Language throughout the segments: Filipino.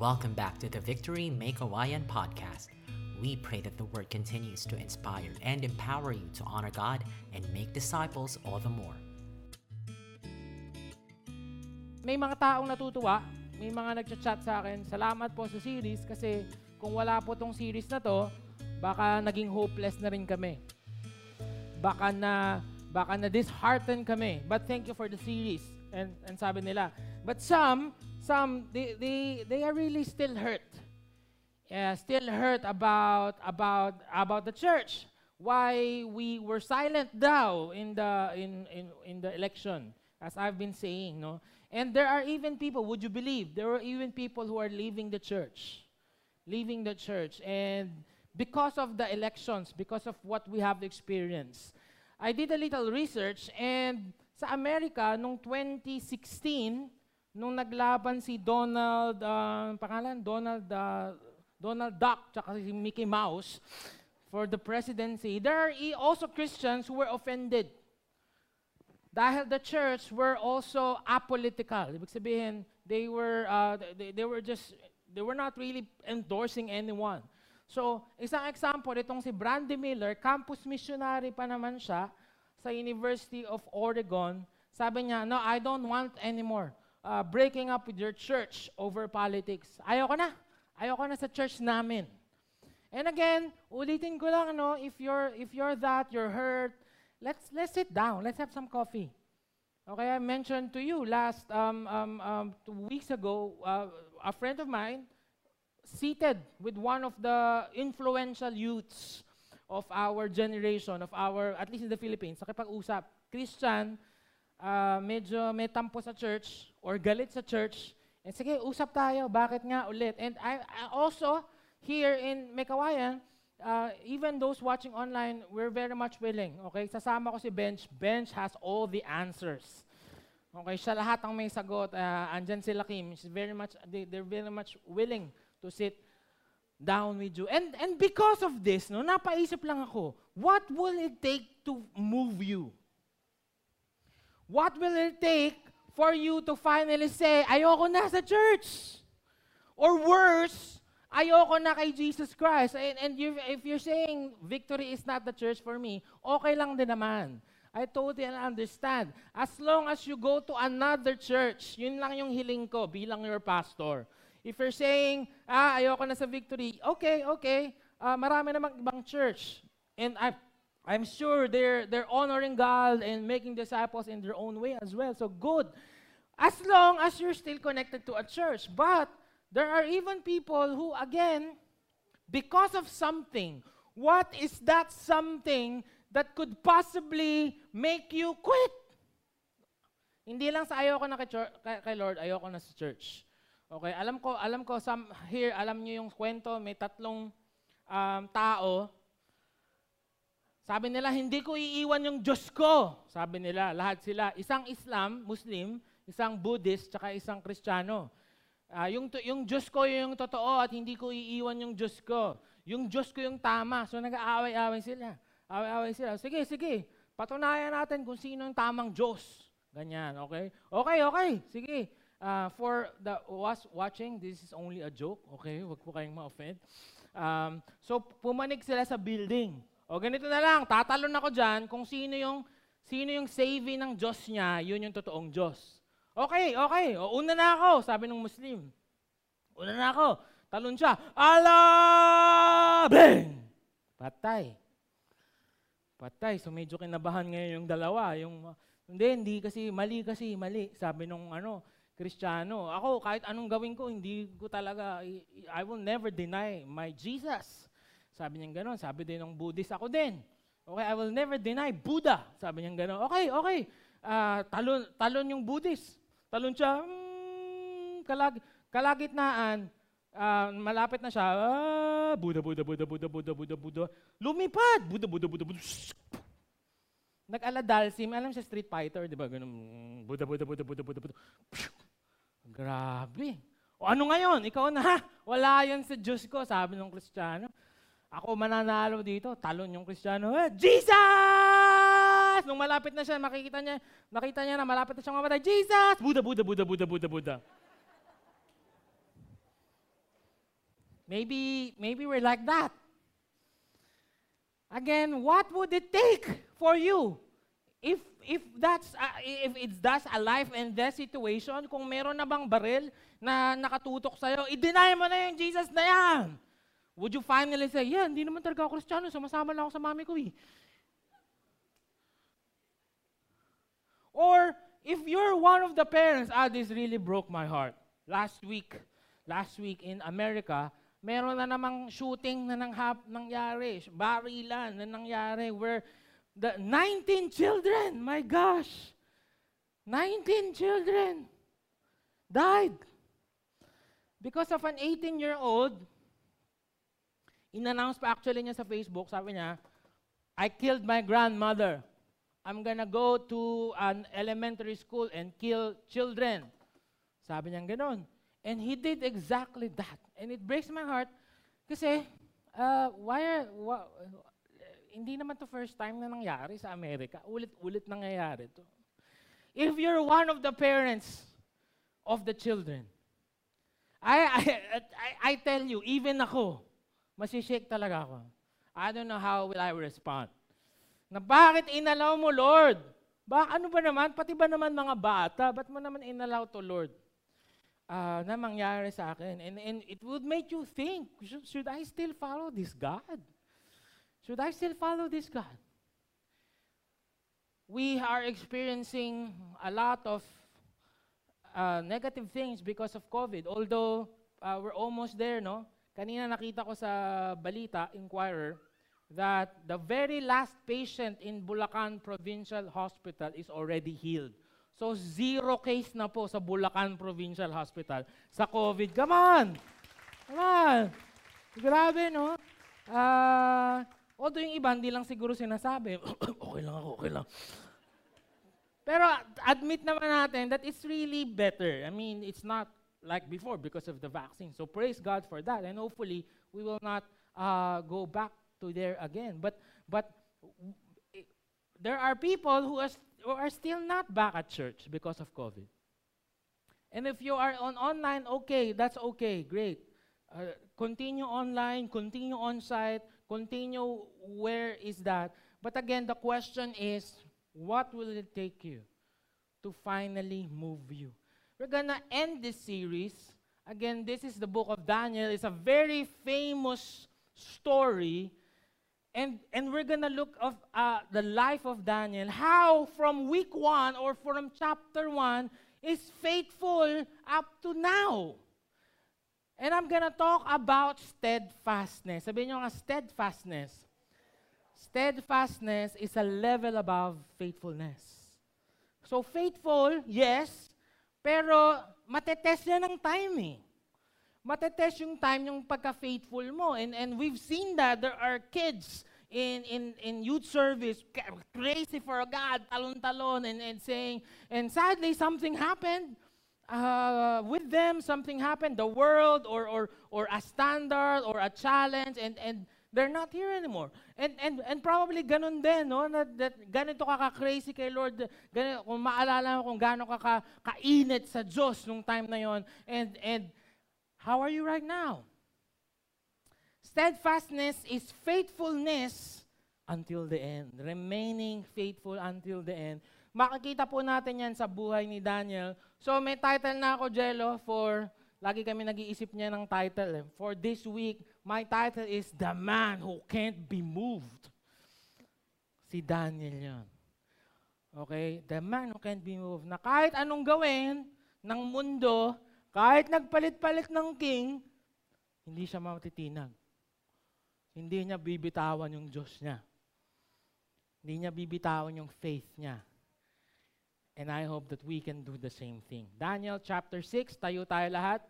Welcome back to the Victory Make Hawaiian podcast. We pray that the word continues to inspire and empower you to honor God and make disciples all the more. May mga taong natutuwa, may mga nagchat-chat sa akin, salamat po sa series kasi kung wala po tong series na to, baka naging hopeless na rin kami. Baka na baka na disheartened kami. But thank you for the series. And and sabi nila, but some some they they they are really still hurt. Yeah, still hurt about about about the church. Why we were silent now in the in in in the election as I've been saying, no? And there are even people, would you believe, there are even people who are leaving the church. Leaving the church. And because of the elections, because of what we have experienced. I did a little research and sa Amerika, nung 2016, nung naglaban si Donald, uh, pangalan, Donald, uh, Donald Duck, tsaka si Mickey Mouse, for the presidency, there are also Christians who were offended dahil the church were also apolitical. Ibig sabihin, they were, uh, they, they were just, they were not really endorsing anyone. So, isang example, itong si Brandy Miller, campus missionary pa naman siya sa University of Oregon. Sabi niya, no, I don't want anymore uh, breaking up with your church over politics. Ayoko na. Ayoko na sa church namin. And again, ulitin ko lang, no, if you're, if you're that, you're hurt, let's let's sit down. Let's have some coffee. Okay, I mentioned to you last um, um, um, two weeks ago, uh, a friend of mine seated with one of the influential youths of our generation, of our, at least in the Philippines, nakipag-usap, Christian, uh, medyo may tampo sa church or galit sa church, and sige, usap tayo, bakit nga ulit? And I, I also, here in Mekawayan, uh, even those watching online, we're very much willing. Okay? Sasama ko si Bench. Bench has all the answers. Okay, siya lahat ang may sagot. Uh, andyan sila Kim. She's very much, they, they're very much willing to sit down with you. And, and because of this, no, napaisip lang ako, what will it take to move you? What will it take for you to finally say, ayoko na sa church? Or worse, ayoko na kay Jesus Christ. And, and you, if you're saying victory is not the church for me, okay lang din naman. I totally understand. As long as you go to another church, yun lang yung hiling ko bilang your pastor. If you're saying, ah, ayoko na sa victory, okay, okay. Uh, marami namang ibang church. And I, I'm sure they're, they're honoring God and making disciples in their own way as well. So good. As long as you're still connected to a church. But There are even people who, again, because of something, what is that something that could possibly make you quit? Hindi lang sa ayoko na kay, kay Lord, ayoko na sa church. Okay, alam ko, alam ko, some here, alam niyo yung kwento, may tatlong um, tao. Sabi nila, hindi ko iiwan yung Diyos ko. Sabi nila, lahat sila. Isang Islam, Muslim, isang Buddhist, tsaka isang Kristiyano. Uh, yung, yung Diyos ko yung totoo at hindi ko iiwan yung Diyos ko. Yung Diyos ko yung tama. So nag-aaway-away sila. Away-away sila. Sige, sige. Patunayan natin kung sino yung tamang Diyos. Ganyan, okay? Okay, okay. Sige. Uh, for the was watching, this is only a joke. Okay? Huwag po kayong ma-offend. Um, so, pumanig sila sa building. O ganito na lang, tatalon ako dyan kung sino yung, sino yung saving ng Diyos niya, yun yung totoong Diyos. Okay, okay. O, una na ako, sabi ng Muslim. Una na ako. Talon siya. Allah! Bang! Patay. Patay. So medyo kinabahan ngayon yung dalawa. Yung, hindi, hindi kasi, mali kasi, mali. Sabi nung ano, Kristiyano. Ako, kahit anong gawin ko, hindi ko talaga, I will never deny my Jesus. Sabi niya gano'n. Sabi din ng Buddhist, ako din. Okay, I will never deny Buddha. Sabi niya gano'n. Okay, okay. Uh, talon, talon yung Buddhist. Talon siya, mm, kalag, kalagitnaan, uh, malapit na siya, ah, Buddha, Buddha, Buddha, Buddha, Buddha, Buddha, Buddha. Lumipad, Buddha, Buddha, Buddha, Buddha. Nag-aladalsim, alam siya Street Fighter, di ba? Ganun, Buddha, Buddha, Buddha, Buddha, Buddha, Buddha. Grabe. O ano ngayon? Ikaw na, ha? Wala yan sa Diyos ko, sabi ng Kristiyano. Ako mananalo dito, talon yung Kristiyano, eh, Jesus! Nung malapit na siya, makikita niya, nakita niya na malapit na siyang mamatay, Jesus! Buddha, Buddha, Buddha, Buddha, Buddha, Buddha. Maybe, maybe we're like that. Again, what would it take for you if if that's uh, if it's that's a life and death situation, kung meron na bang baril na nakatutok sa iyo, i-deny mo na yung Jesus na yan. Would you finally say, yeah, hindi naman talaga ako Kristiyano, sumasama lang ako sa mami ko eh. Or if you're one of the parents, ah, this really broke my heart. Last week, last week in America, meron na namang shooting na nang hap, nangyari, barilan na nangyari where the 19 children, my gosh, 19 children died because of an 18-year-old. In-announce pa actually niya sa Facebook, sabi niya, I killed my grandmother. I'm gonna go to an elementary school and kill children. Sabi niya gano'n. And he did exactly that. And it breaks my heart kasi uh, why are, why, hindi naman to first time na nangyari sa Amerika. Ulit-ulit nangyayari to. If you're one of the parents of the children, I, I, I, I tell you, even ako, masishake talaga ako. I don't know how will I respond. Na bakit inalaw mo, Lord? Ba, ano ba naman? Pati ba naman mga bata? Ba't mo naman inalaw to, Lord? uh, na mangyari sa akin. And, and it would make you think, should, should I still follow this God? Should I still follow this God? We are experiencing a lot of uh, negative things because of COVID. Although uh, we're almost there, no? Kanina nakita ko sa balita, Inquirer, that the very last patient in Bulacan Provincial Hospital is already healed. So, zero case na po sa Bulacan Provincial Hospital sa COVID. Come on! Come on! Grabe, no? Uh, although yung iba, hindi lang siguro sinasabi, okay lang ako, okay lang. Pero admit naman natin that it's really better. I mean, it's not like before because of the vaccine. So praise God for that. And hopefully, we will not uh, go back to there again. But, but there are people who are or are still not back at church because of COVID. And if you are on online, okay, that's okay, great. Uh, continue online, continue on site, continue where is that. But again, the question is, what will it take you to finally move you? We're gonna end this series. Again, this is the book of Daniel. It's a very famous story and, and we're going to look of uh, the life of Daniel, how from week 1 or from chapter 1 is faithful up to now. And I'm going to talk about steadfastness. Sabihin nyo nga, steadfastness. Steadfastness is a level above faithfulness. So faithful, yes, pero matetest yan ng time eh. matetest yung time yung pagka-faithful mo. And, and we've seen that there are kids in, in, in youth service crazy for God, talon-talon, and, and saying, and sadly, something happened. Uh, with them, something happened, the world or, or, or a standard or a challenge, and, and they're not here anymore. And, and, and probably ganun din, no? Na, that, ganito ka ka-crazy kay Lord. Ganito, kung maalala mo kung gaano ka, ka kainit sa Diyos nung time na yon and, and How are you right now? Steadfastness is faithfulness until the end. Remaining faithful until the end. Makikita po natin yan sa buhay ni Daniel. So may title na ako, Jello, for, lagi kami nag-iisip niya ng title. Eh. For this week, my title is The Man Who Can't Be Moved. Si Daniel yan. Okay? The man who can't be moved. Na kahit anong gawin ng mundo, kahit nagpalit-palit ng king, hindi siya matitinag. Hindi niya bibitawan yung Diyos niya. Hindi niya bibitawan yung faith niya. And I hope that we can do the same thing. Daniel chapter 6, tayo tayo lahat.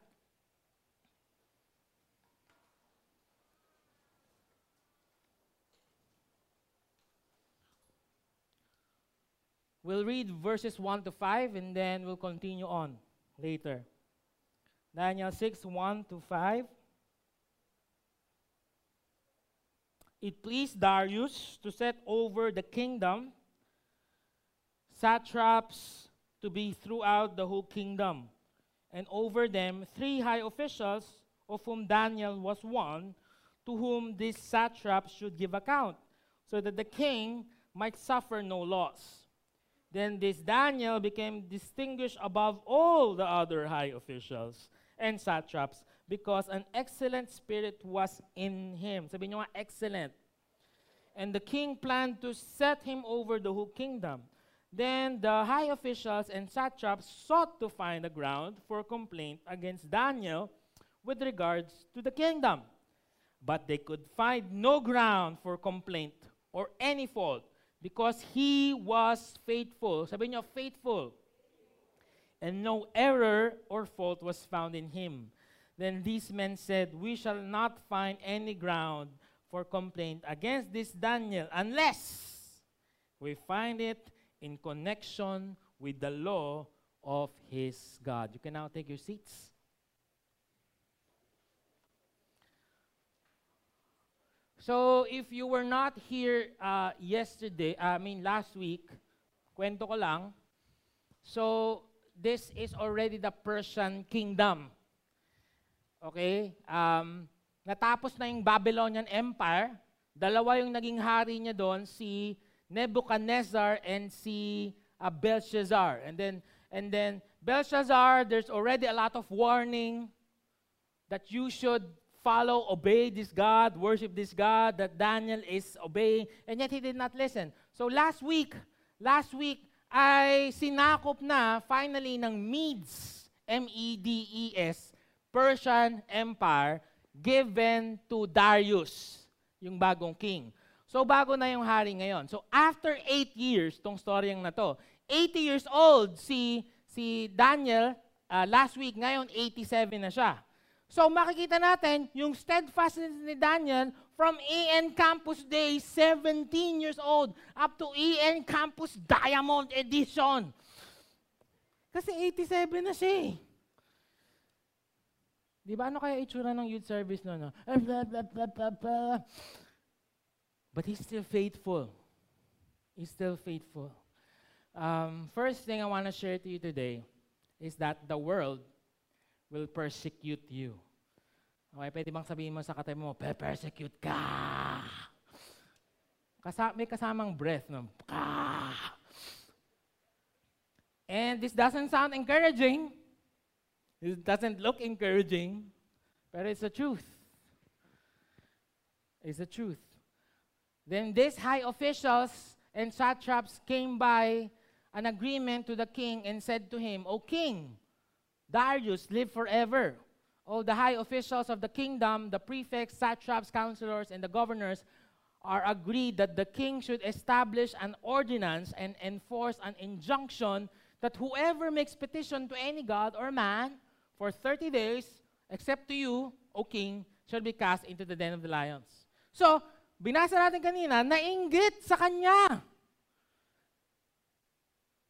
We'll read verses 1 to 5 and then we'll continue on later. Daniel 6 1 to 5. It pleased Darius to set over the kingdom satraps to be throughout the whole kingdom, and over them three high officials of whom Daniel was one, to whom these satraps should give account, so that the king might suffer no loss. Then this Daniel became distinguished above all the other high officials and satraps because an excellent spirit was in him. Sabi niyo nga, excellent. And the king planned to set him over the whole kingdom. Then the high officials and satraps sought to find a ground for complaint against Daniel with regards to the kingdom. But they could find no ground for complaint or any fault because he was faithful. Sabi niyo, faithful. And no error or fault was found in him. Then these men said, We shall not find any ground for complaint against this Daniel unless we find it in connection with the law of his God. You can now take your seats. So, if you were not here uh, yesterday, I mean last week, kwento ko lang. So, this is already the Persian kingdom. Okay? Um, natapos na yung Babylonian Empire. Dalawa yung naging hari niya doon, si Nebuchadnezzar and si uh, Belshazzar. And then, and then Belshazzar, there's already a lot of warning that you should follow, obey this God, worship this God that Daniel is obeying, and yet he did not listen. So last week, last week, ay sinakop na finally ng Medes, M-E-D-E-S, Persian Empire, given to Darius, yung bagong king. So bago na yung hari ngayon. So after 8 years, tong storyang na to, 80 years old si si Daniel, uh, last week, ngayon 87 na siya. So makikita natin yung steadfastness ni Daniel from EN Campus Day, 17 years old, up to EN Campus Diamond Edition. Kasi 87 na siya eh. Di ba ano kaya itsura ng youth service no? no? But he's still faithful. He's still faithful. Um, first thing I want to share to you today is that the world will persecute you. Okay, pwede bang sabihin mo sa katay mo, persecute ka. Kasa may kasamang breath, no? Ka. And this doesn't sound encouraging. It doesn't look encouraging, but it's the truth. It's the truth. Then these high officials and satraps came by an agreement to the king and said to him, O king, Darius, live forever. All the high officials of the kingdom, the prefects, satraps, counselors, and the governors are agreed that the king should establish an ordinance and enforce an injunction that whoever makes petition to any god or man for 30 days, except to you, O king, shall be cast into the den of the lions. So, binasa natin kanina, nainggit sa kanya.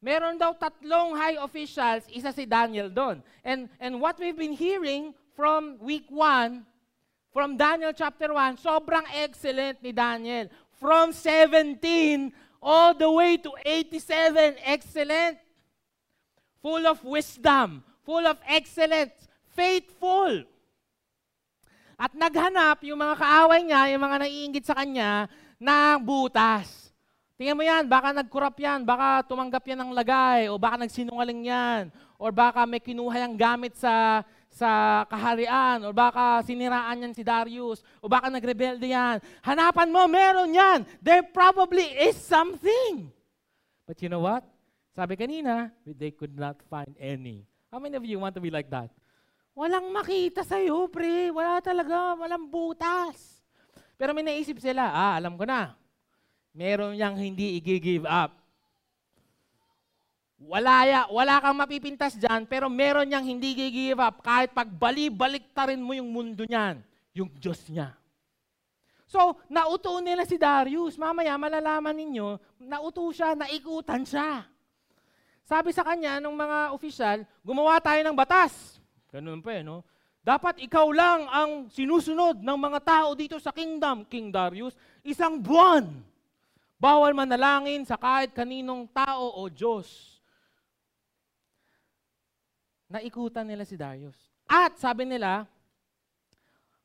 Meron daw tatlong high officials, isa si Daniel doon. And, and what we've been hearing from week 1, from Daniel chapter 1, sobrang excellent ni Daniel. From 17 all the way to 87, excellent. Full of wisdom, full of excellence, faithful. At naghanap yung mga kaaway niya, yung mga naiingit sa kanya, ng butas. Tingnan mo yan, baka nagkurap yan, baka tumanggap yan ng lagay, o baka nagsinungaling yan, or baka may kinuha yung gamit sa sa kaharian, o baka siniraan yan si Darius, o baka nagrebelde yan. Hanapan mo, meron yan. There probably is something. But you know what? Sabi kanina, they could not find any. How many of you want to be like that? Walang makita sa'yo, pre. Wala talaga. Walang butas. Pero may naisip sila, ah, alam ko na meron niyang hindi i-give up. Wala, ya, wala kang mapipintas dyan, pero meron niyang hindi i-give up kahit pagbali-balik ta rin mo yung mundo niyan, yung Diyos niya. So, nauto nila si Darius. Mamaya, malalaman ninyo, nauto siya, naikutan siya. Sabi sa kanya, ng mga opisyal, gumawa tayo ng batas. Ganun pa eh, no? Dapat ikaw lang ang sinusunod ng mga tao dito sa kingdom, King Darius, isang buwan. Bawal manalangin sa kahit kaninong tao o Diyos. Naikutan nila si Darius. At sabi nila,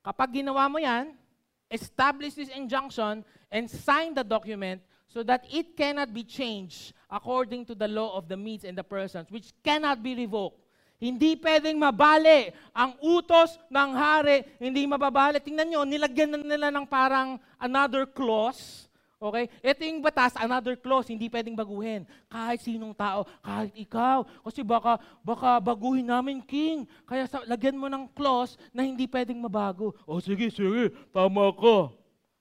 Kapag ginawa mo yan, establish this injunction and sign the document so that it cannot be changed according to the law of the meats and the persons, which cannot be revoked. Hindi pwedeng mabali ang utos ng hari, hindi mababali. Tingnan nyo, nilagyan na nila ng parang another clause. Okay? Ito yung batas, another clause, hindi pwedeng baguhin. Kahit sinong tao, kahit ikaw. Kasi baka, baka baguhin namin, King. Kaya sa, lagyan mo ng clause na hindi pwedeng mabago. O sige, sige, tama ka.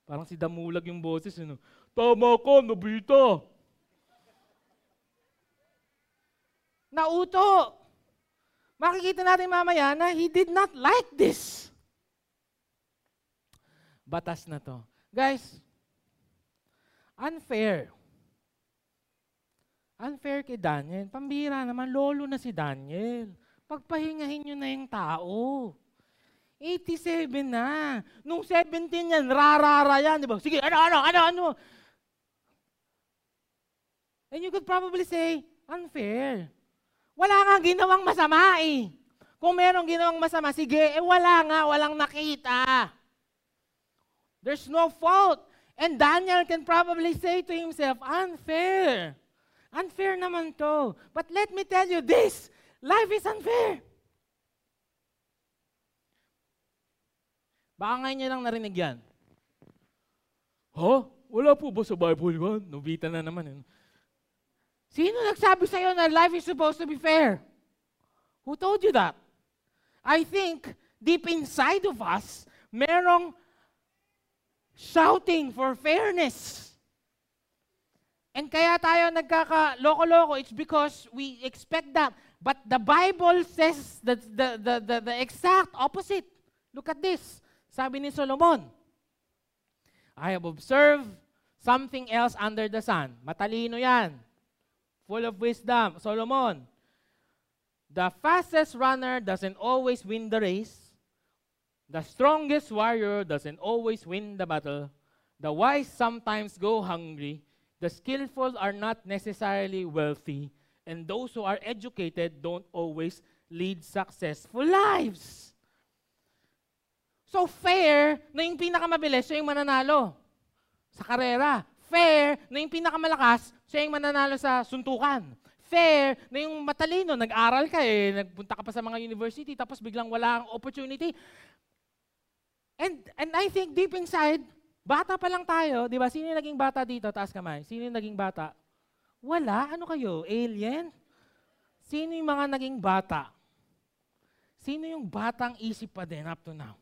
Parang si Damulag yung boses. Ano? Tama ka, Nobita. Nauto makikita natin mamaya na he did not like this. Batas na to. Guys, unfair. Unfair kay Daniel. Pambira naman, lolo na si Daniel. Pagpahingahin nyo na yung tao. 87 na. Nung 17 yan, rarara yan. Di ba? Sige, ano, ano, ano, ano. And you could probably say, unfair. Wala nga ginawang masama eh. Kung merong ginawang masama, sige, eh wala nga, walang nakita. There's no fault. And Daniel can probably say to himself, unfair. Unfair naman to. But let me tell you this, life is unfair. Baka ngayon niya lang narinig yan. Huh? Wala po ba sa Bible yan? Nubita na naman. Yun. Sino nagsabi sa'yo na life is supposed to be fair? Who told you that? I think deep inside of us, merong shouting for fairness. And kaya tayo nagkaka-loko-loko, it's because we expect that. But the Bible says the, the, the, the, the exact opposite. Look at this. Sabi ni Solomon, I have observed something else under the sun. Matalino yan full of wisdom. Solomon, the fastest runner doesn't always win the race. The strongest warrior doesn't always win the battle. The wise sometimes go hungry. The skillful are not necessarily wealthy. And those who are educated don't always lead successful lives. So fair na yung pinakamabilis, siya yung mananalo sa karera. Fair na yung pinakamalakas, siya yung mananalo sa suntukan. Fair na yung matalino, nag-aral ka eh, nagpunta ka pa sa mga university, tapos biglang wala ang opportunity. And, and I think deep inside, bata pa lang tayo, di ba? Sino yung naging bata dito? Taas kamay. Sino yung naging bata? Wala. Ano kayo? Alien? Sino yung mga naging bata? Sino yung batang isip pa din up to now?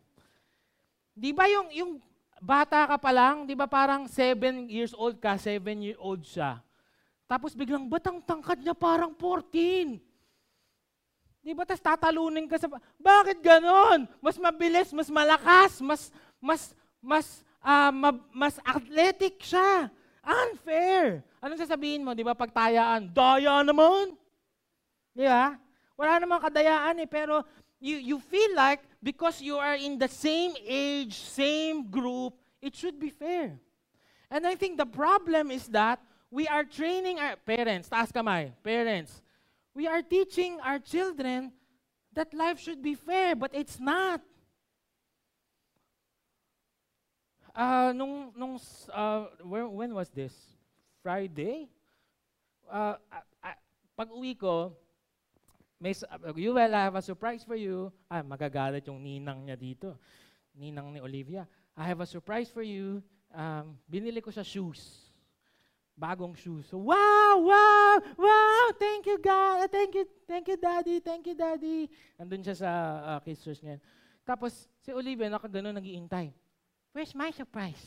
Di ba yung, yung bata ka pa lang, di ba parang 7 years old ka, 7 year old siya. Tapos biglang, ba't ang tangkad niya parang 14? Di ba? Tapos tatalunin ka sa... Bakit ganon? Mas mabilis, mas malakas, mas, mas, mas, uh, ma, mas athletic siya. Unfair. Anong sasabihin mo? Di ba? Pagtayaan, daya naman. Di ba? Wala namang kadayaan eh, pero you, you feel like because you are in the same age, same group, it should be fair. And I think the problem is that we are training our parents, taas kamay, parents, we are teaching our children that life should be fair, but it's not. Uh, nung, nung, uh, where, when was this? Friday? Uh, uh, pag uwi ko, may, uh, you will have a surprise for you. Ah, magagalit yung ninang niya dito. Ninang ni Olivia. I have a surprise for you. Um, binili ko sa shoes bagong shoes. So, wow, wow, wow, thank you God, thank you, thank you Daddy, thank you Daddy. Andun siya sa uh, kissers niya. Tapos, si Olivia, nakagano nagiintay. Where's my surprise?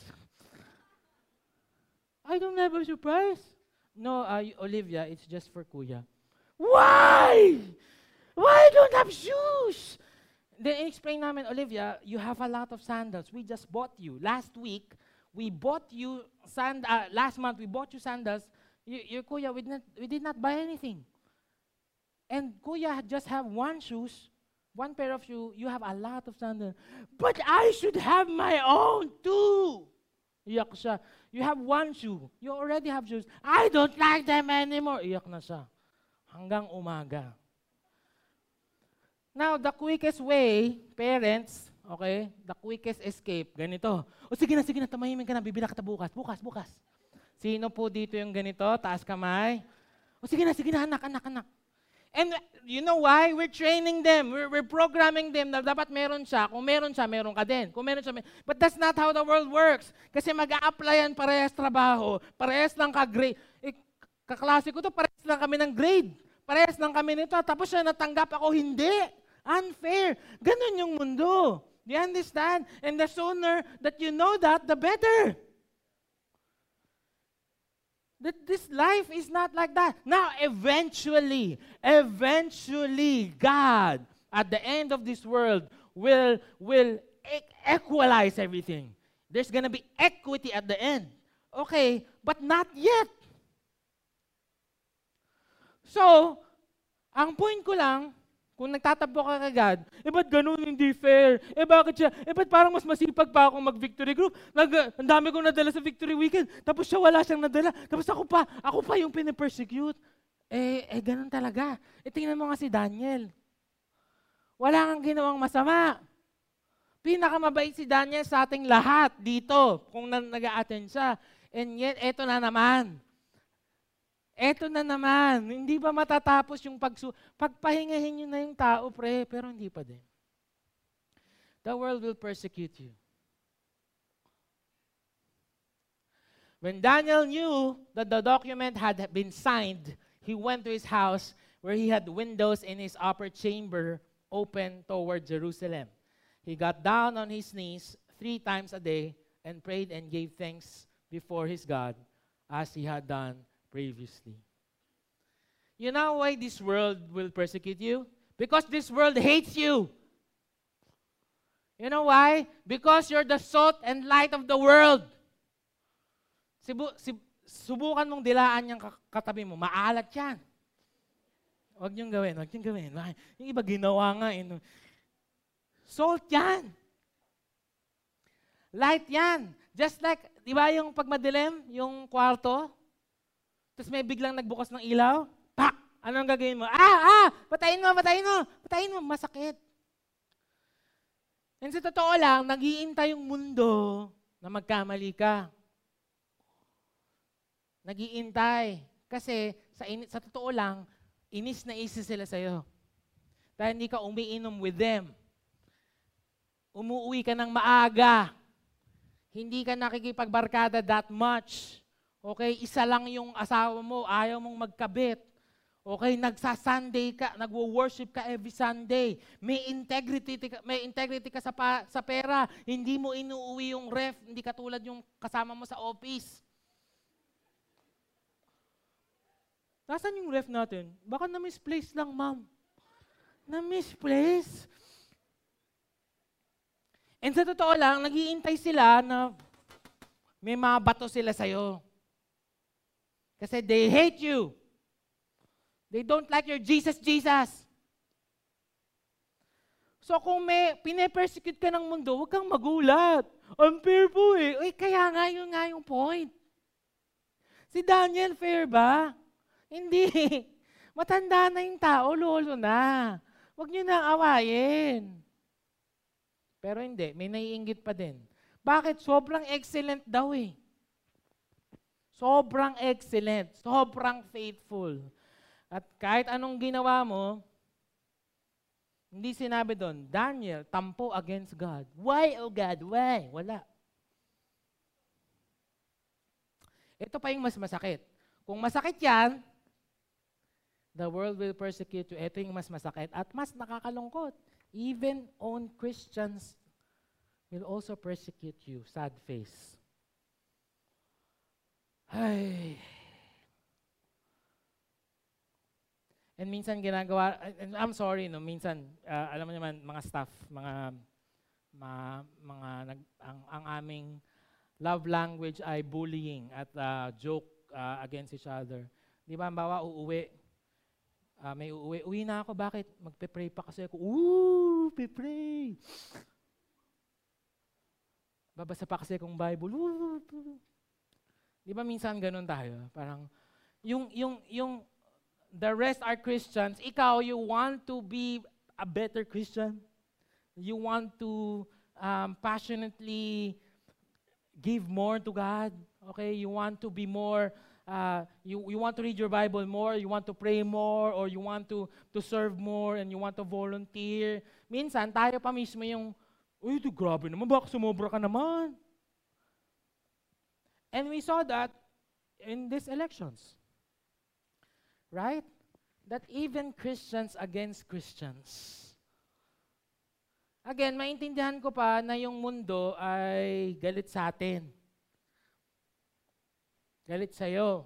I don't have a surprise. No, uh, Olivia, it's just for Kuya. Why? Why don't have shoes? Then explain namin, Olivia, you have a lot of sandals. We just bought you. Last week, we bought you sand uh, last month we bought you sandals. You, your kuya we did, not, we did not buy anything. And kuya just have one shoes one pair of shoes you have a lot of sandals but i should have my own too. Iyak siya. You have one shoe. You already have shoes. I don't like them anymore. Iyak na siya. Hanggang umaga. Now the quickest way parents okay? The quickest escape, ganito. O sige na, sige na, tumahimik ka na, bibila kita bukas, bukas, bukas. Sino po dito yung ganito? Taas kamay. O sige na, sige na, anak, anak, anak. And you know why? We're training them. We're, we're programming them na dapat meron siya. Kung meron siya, meron ka din. Kung meron siya, meron. But that's not how the world works. Kasi mag applyan parehas trabaho, parehas lang ka-grade. Eh, kaklase ko to, parehas lang kami ng grade. Parehas lang kami nito. Tapos siya natanggap ako, hindi. Unfair. Ganun yung mundo. Do you understand? And the sooner that you know that, the better. That this life is not like that. Now, eventually, eventually, God, at the end of this world, will, will equalize everything. There's gonna be equity at the end. Okay, but not yet. So, ang point ko lang, kung nagtatablo ka kagad, eh ba't ganun hindi fair? Eh bakit siya? Eh ba't parang mas masipag pa ako mag-victory group? Nag, ang dami kong nadala sa victory weekend. Tapos siya wala siyang nadala. Tapos ako pa, ako pa yung pinipersecute. Eh, eh ganun talaga. Eh tingnan mo nga si Daniel. Wala kang ginawang masama. Pinakamabait si Daniel sa ating lahat dito kung na, nag-a-attend siya. And yet, eto na naman Eto na naman, hindi ba matatapos yung pagsu... Pagpahingahin nyo na yung tao, pre, pero hindi pa din. The world will persecute you. When Daniel knew that the document had been signed, he went to his house where he had windows in his upper chamber open toward Jerusalem. He got down on his knees three times a day and prayed and gave thanks before his God as he had done previously. You know why this world will persecute you? Because this world hates you. You know why? Because you're the salt and light of the world. Sibu, sib, subukan mong dilaan yung katabi mo. Maalat yan. Huwag niyong gawin. Huwag niyong gawin. Yung iba ginawa nga. Eh, Salt yan. Light yan. Just like, di ba yung pag madilim, yung kwarto, tapos may biglang nagbukas ng ilaw, pak! Ano ang gagawin mo? Ah, ah! Patayin mo, patayin mo! Patayin mo, masakit. And sa totoo lang, nagiintay yung mundo na magkamali ka. Nagiintay. Kasi sa, in- sa totoo lang, inis na isis sila sa'yo. Dahil hindi ka umiinom with them. Umuwi ka ng maaga. Hindi ka nakikipagbarkada that much. Okay, isa lang yung asawa mo, ayaw mong magkabit. Okay, nagsa-Sunday ka, nagwo-worship ka every Sunday. May integrity ka, may integrity ka sa pa, sa pera. Hindi mo inuuwi yung ref, hindi katulad yung kasama mo sa office. Nasaan yung ref natin? Baka na-misplace lang, ma'am. Na-misplace? And sa totoo lang, naghihintay sila na may mga bato sila sa'yo. Kasi they hate you. They don't like your Jesus, Jesus. So kung may pine-persecute ka ng mundo, huwag kang magulat. Unfair po eh. Uy, kaya nga yun nga yung point. Si Daniel, fair ba? Hindi. Matanda na yung tao, lolo na. Huwag niyo na awayin. Pero hindi, may naiingit pa din. Bakit? Sobrang excellent daw eh. Sobrang excellent, sobrang faithful. At kahit anong ginawa mo, hindi sinabi doon, Daniel, tampo against God. Why, oh God? Why? Wala. Ito pa yung mas masakit. Kung masakit yan, the world will persecute you. Ito yung mas masakit at mas nakakalungkot. Even own Christians will also persecute you. Sad face. Ay. And minsan ginagawa, and I'm sorry, no, minsan, uh, alam mo naman, mga staff, mga, mga, mga nag, ang, ang aming love language ay bullying at uh, joke uh, against each other. Di ba, bawa uuwi, uh, may uuwi, uwi na ako, bakit? Magpe-pray pa kasi ako, ooh, pe-pray. Babasa pa kasi akong Bible, ooh, Di ba minsan ganun tayo? Parang, yung, yung, yung, the rest are Christians, ikaw, you want to be a better Christian? You want to um, passionately give more to God. Okay? You want to be more uh, you, you want to read your Bible more, you want to pray more, or you want to, to serve more, and you want to volunteer. Minsan, tayo pa mismo yung, uy, grabe naman, baka sumobra ka naman. And we saw that in these elections. Right? That even Christians against Christians. Again, maintindihan ko pa na yung mundo ay galit sa atin. Galit sa'yo.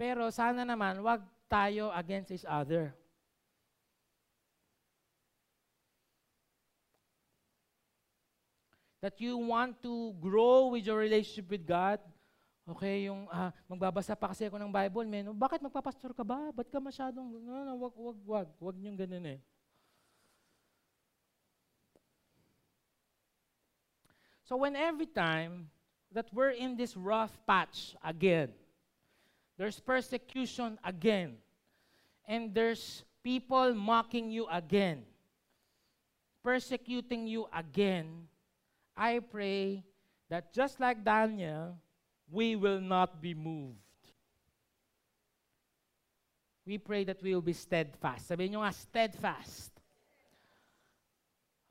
Pero sana naman, wag tayo against each other. That you want to grow with your relationship with God. Okay, yung uh, magbabasa pa kasi ako ng Bible, men, bakit magpapastor ka ba? Ba't ka masyadong, no, no, wag, wag, wag, wag niyong ganun eh. So when every time that we're in this rough patch again. There's persecution again. And there's people mocking you again, persecuting you again. I pray that just like Daniel, we will not be moved. We pray that we will be steadfast. Sabihin nyo nga, steadfast.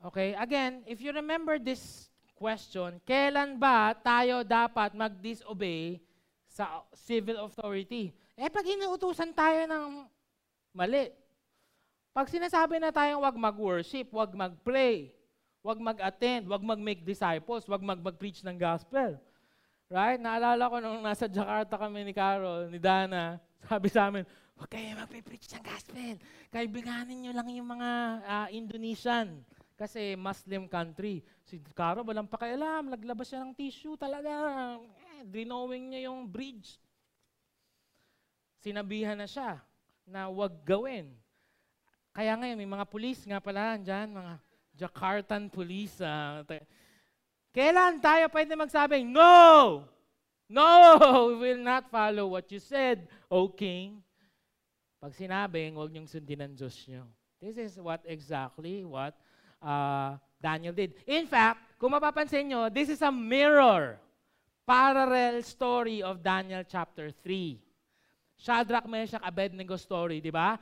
Okay, again, if you remember this question, kailan ba tayo dapat mag-disobey sa civil authority? Eh, pag inuutusan tayo ng mali. Pag sinasabi na tayong wag mag-worship, wag mag-pray, wag mag-attend, wag mag-make disciples, wag mag-preach ng gospel. Right? Naalala ko nung nasa Jakarta kami ni Carol, ni Dana, sabi sa amin, huwag kayo mag-preach ng gospel. Kaibiganin nyo lang yung mga uh, Indonesian kasi Muslim country. Si Caro, walang pakialam. Naglabas siya ng tissue talaga. Eh, drinowing niya yung bridge. Sinabihan na siya na wag gawin. Kaya ngayon, may mga pulis nga pala dyan, mga Jakartan police. Uh, Kailan tayo pwede magsabing, No! No! We will not follow what you said, O King. Pag sinabing, huwag niyong sundin ang Diyos niyo. This is what exactly what uh, Daniel did. In fact, kung mapapansin nyo, this is a mirror, parallel story of Daniel chapter 3. Shadrach, Meshach, Abednego story, di ba?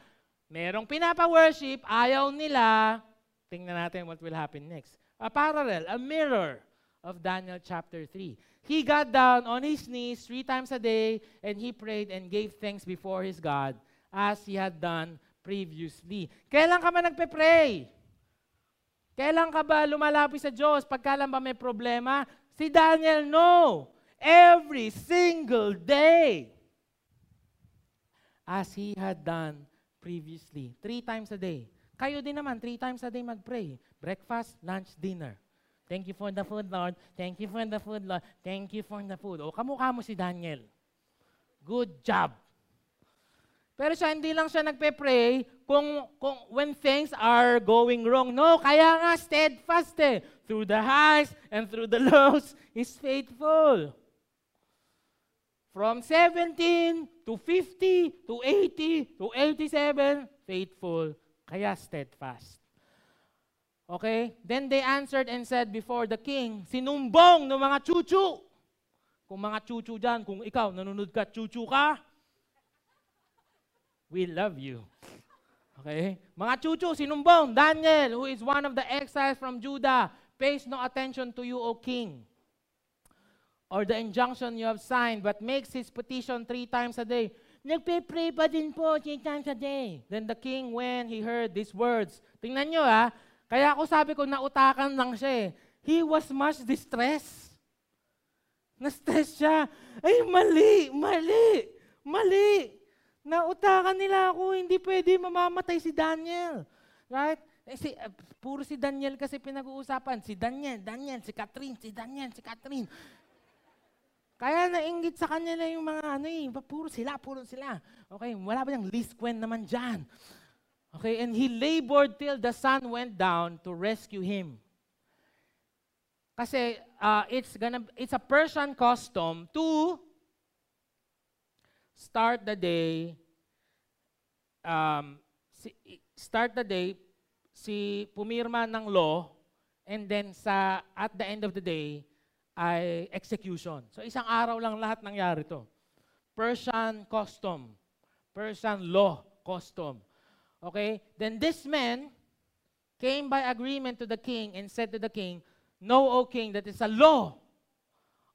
Merong pinapa-worship, ayaw nila. Tingnan natin what will happen next. A parallel, a mirror of Daniel chapter 3. He got down on his knees three times a day and he prayed and gave thanks before his God as he had done previously. Kailan ka man nagpe-pray? Kailan ka ba lumalapit sa Diyos? Pagka lang ba may problema? Si Daniel, no. Every single day. As he had done previously. Three times a day. Kayo din naman, three times a day mag-pray. Breakfast, lunch, dinner. Thank you for the food, Lord. Thank you for the food, Lord. Thank you for the food. O, kamukha mo si Daniel. Good job. Pero siya, hindi lang siya nagpe-pray kung, kung when things are going wrong. No, kaya nga steadfast eh. Through the highs and through the lows, is faithful. From 17 to 50 to 80 to 87, faithful. Kaya steadfast. Okay? Then they answered and said before the king, sinumbong ng mga chuchu. Kung mga chuchu dyan, kung ikaw, nanunod ka, chuchu ka, we love you. Okay? Mga chuchu, sinumbong, Daniel, who is one of the exiles from Judah, pays no attention to you, O king, or the injunction you have signed, but makes his petition three times a day. Nagpe-pray pa din po three times a day. Then the king, when he heard these words, tingnan nyo ha, kaya ako sabi ko, nautakan lang siya eh. He was much distressed. Na-stress siya. Ay, mali, mali, mali. Nautakan nila ako, hindi pwede mamamatay si Daniel. Right? Eh, si, uh, puro si Daniel kasi pinag-uusapan. Si Daniel, Daniel, si Catherine, si Daniel, si Catherine. Kaya nainggit sa kanila yung mga ano eh, puro sila, puro sila. Okay, wala ba yung least Quen naman dyan? Okay, and he labored till the sun went down to rescue him. Kasi uh, it's gonna it's a Persian custom to start the day, um, si, start the day, si pumirma ng law, and then sa at the end of the day ay execution. So isang araw lang lahat nangyari to. Persian custom, Persian law custom. Okay? Then this man came by agreement to the king and said to the king, Know, O king, that it's a law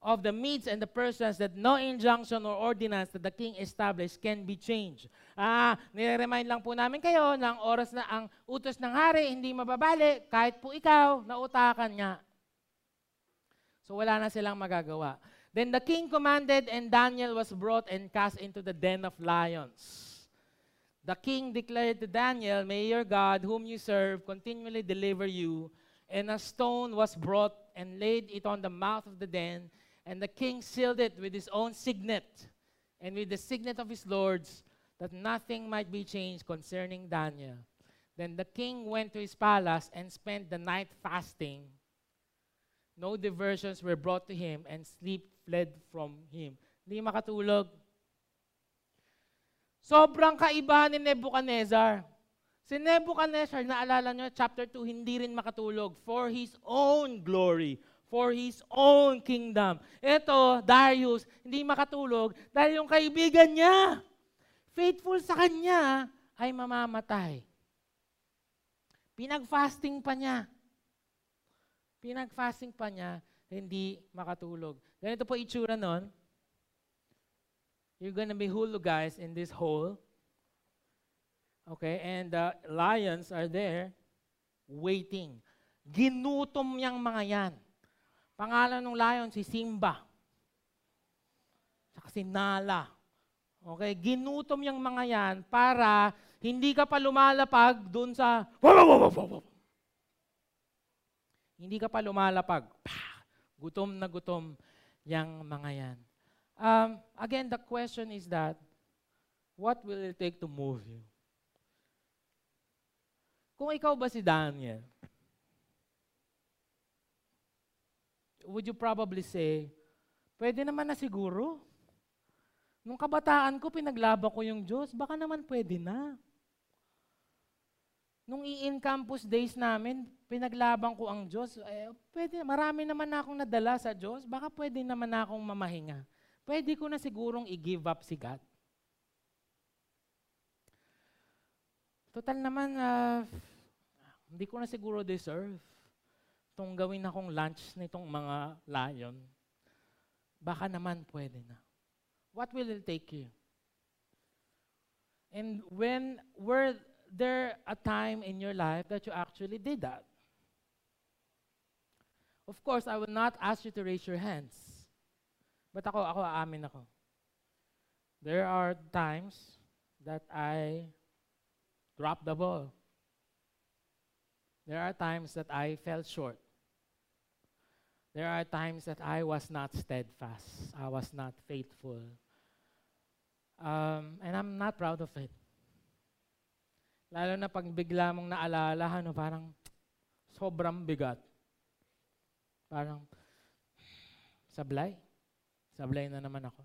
of the Medes and the Persians that no injunction or ordinance that the king established can be changed. Ah, nire-remind lang po namin kayo ng oras na ang utos ng hari hindi mababali kahit po ikaw nautakan niya. So wala na silang magagawa. Then the king commanded and Daniel was brought and cast into the den of lions. The king declared to Daniel, May your God, whom you serve, continually deliver you. And a stone was brought and laid it on the mouth of the den. And the king sealed it with his own signet and with the signet of his lords, that nothing might be changed concerning Daniel. Then the king went to his palace and spent the night fasting. No diversions were brought to him, and sleep fled from him. Hindi makatulog, Sobrang kaiba ni Nebuchadnezzar. Si Nebuchadnezzar, naalala nyo, chapter 2, hindi rin makatulog for his own glory, for his own kingdom. Ito, Darius, hindi makatulog dahil yung kaibigan niya, faithful sa kanya, ay mamamatay. Pinag-fasting pa niya. Pinag-fasting pa niya, hindi makatulog. Ganito po itsura nun. You're to be hulu guys in this hole. Okay, and the lions are there waiting. Ginutom yang mga yan. Pangalan ng lion si Simba. Saka si Nala. Okay, ginutom yung mga yan para hindi ka pa lumalapag dun sa hindi ka pa lumalapag. Gutom na gutom yang mga yan. Um, again, the question is that, what will it take to move you? Kung ikaw ba si Daniel, would you probably say, pwede naman na siguro? Nung kabataan ko, pinaglaban ko yung Diyos, baka naman pwede na. Nung i-in campus days namin, pinaglaban ko ang Diyos, eh, pwede, marami naman na akong nadala sa Diyos, baka pwede naman na akong mamahinga pwede ko na sigurong i-give up si God. Total naman, uh, hindi ko na siguro deserve itong gawin akong lunch nitong mga lion. Baka naman pwede na. What will it take you? And when were there a time in your life that you actually did that? Of course, I will not ask you to raise your hands. But ako, ako aamin ako. There are times that I drop the ball. There are times that I fell short. There are times that I was not steadfast. I was not faithful. Um, and I'm not proud of it. Lalo na pag bigla mong naalala, ano, parang sobrang bigat. Parang, sablay. Sablay na naman ako.